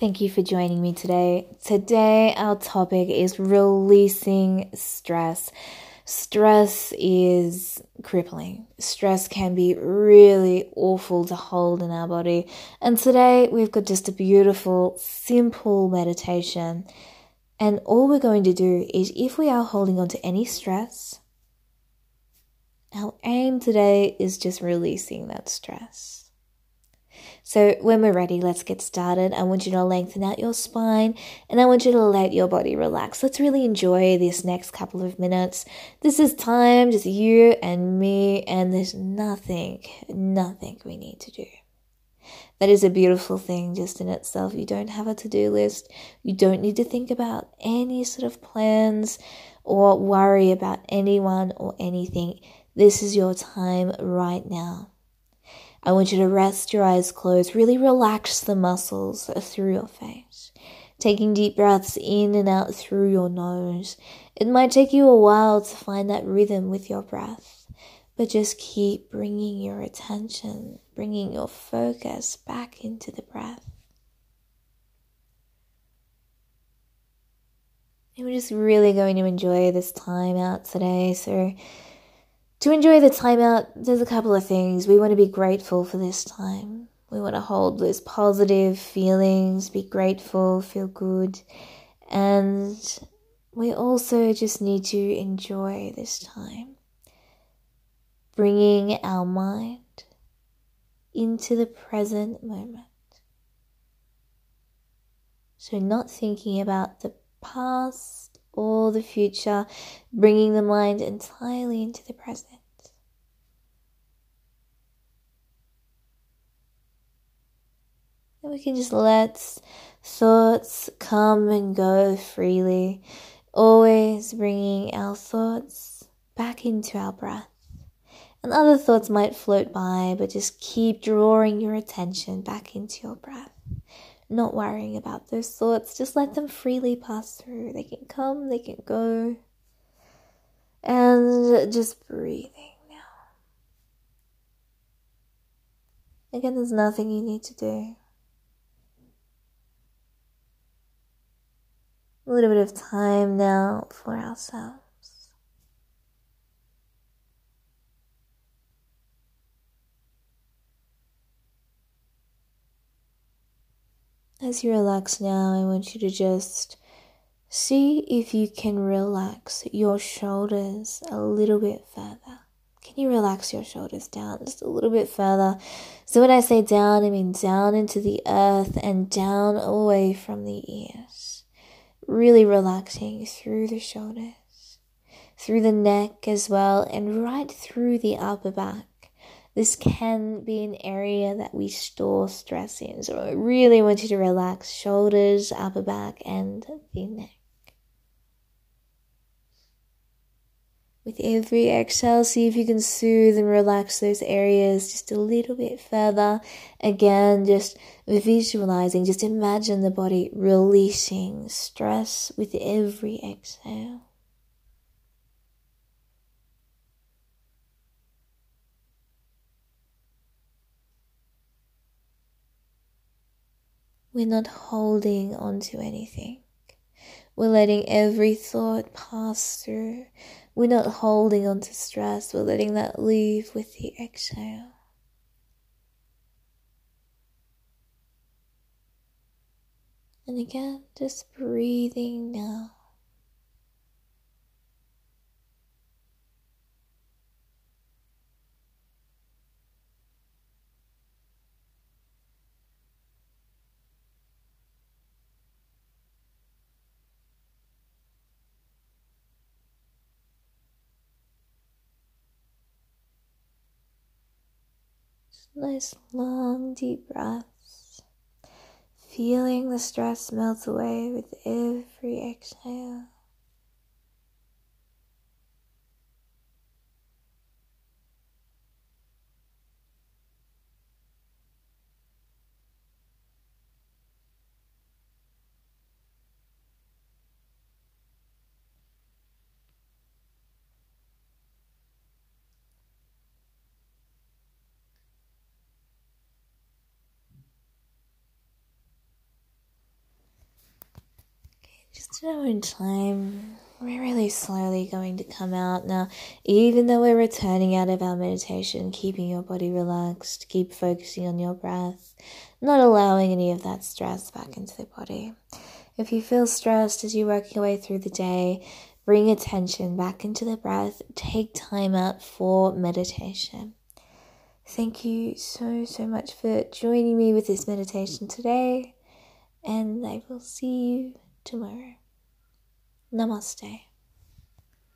Thank you for joining me today. Today, our topic is releasing stress. Stress is crippling. Stress can be really awful to hold in our body. And today, we've got just a beautiful, simple meditation. And all we're going to do is if we are holding on to any stress, our aim today is just releasing that stress. So, when we're ready, let's get started. I want you to lengthen out your spine and I want you to let your body relax. Let's really enjoy this next couple of minutes. This is time, just you and me, and there's nothing, nothing we need to do. That is a beautiful thing just in itself. You don't have a to do list, you don't need to think about any sort of plans or worry about anyone or anything. This is your time right now. I want you to rest your eyes closed, really relax the muscles through your face. Taking deep breaths in and out through your nose. It might take you a while to find that rhythm with your breath, but just keep bringing your attention, bringing your focus back into the breath. And we're just really going to enjoy this time out today. So, to enjoy the time out, there's a couple of things. We want to be grateful for this time. We want to hold those positive feelings, be grateful, feel good. And we also just need to enjoy this time. Bringing our mind into the present moment. So, not thinking about the past or the future, bringing the mind entirely into the present. And we can just let thoughts come and go freely, always bringing our thoughts back into our breath. And other thoughts might float by, but just keep drawing your attention back into your breath not worrying about those thoughts. Just let them freely pass through. They can come, they can go. And just breathing now. Again, there's nothing you need to do. A little bit of time now for ourselves. As you relax now, I want you to just see if you can relax your shoulders a little bit further. Can you relax your shoulders down just a little bit further? So, when I say down, I mean down into the earth and down away from the ears. Really relaxing through the shoulders, through the neck as well, and right through the upper back. This can be an area that we store stress in. So I really want you to relax shoulders, upper back, and the neck. With every exhale, see if you can soothe and relax those areas just a little bit further. Again, just visualizing, just imagine the body releasing stress with every exhale. We're not holding on to anything. We're letting every thought pass through. We're not holding on to stress. We're letting that leave with the exhale. And again, just breathing now. Nice long deep breaths. Feeling the stress melt away with every exhale. So in time, we're really slowly going to come out now. Even though we're returning out of our meditation, keeping your body relaxed, keep focusing on your breath, not allowing any of that stress back into the body. If you feel stressed as you work your way through the day, bring attention back into the breath. Take time out for meditation. Thank you so, so much for joining me with this meditation today, and I will see you tomorrow. Namaste.